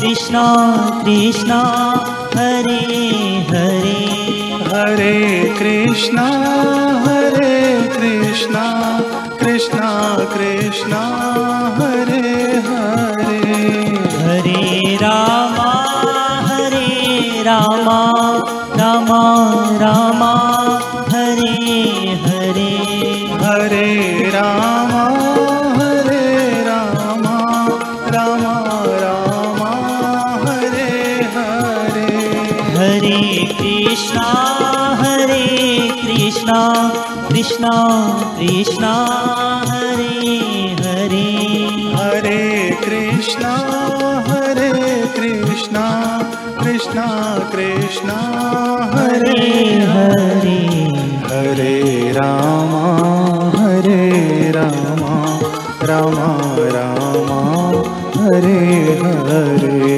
Krishna Krishna Hare Hare. Hare Krishna Hare Krishna Krishna Krishna Hare Hare. Hare Rama Hare Rama Rama Rama Krishna Hare Hare. Hare Krishna Hare Krishna Krishna Krishna Hare. Hare Hare. Rama Hare Rama Rama Rama Hare Hare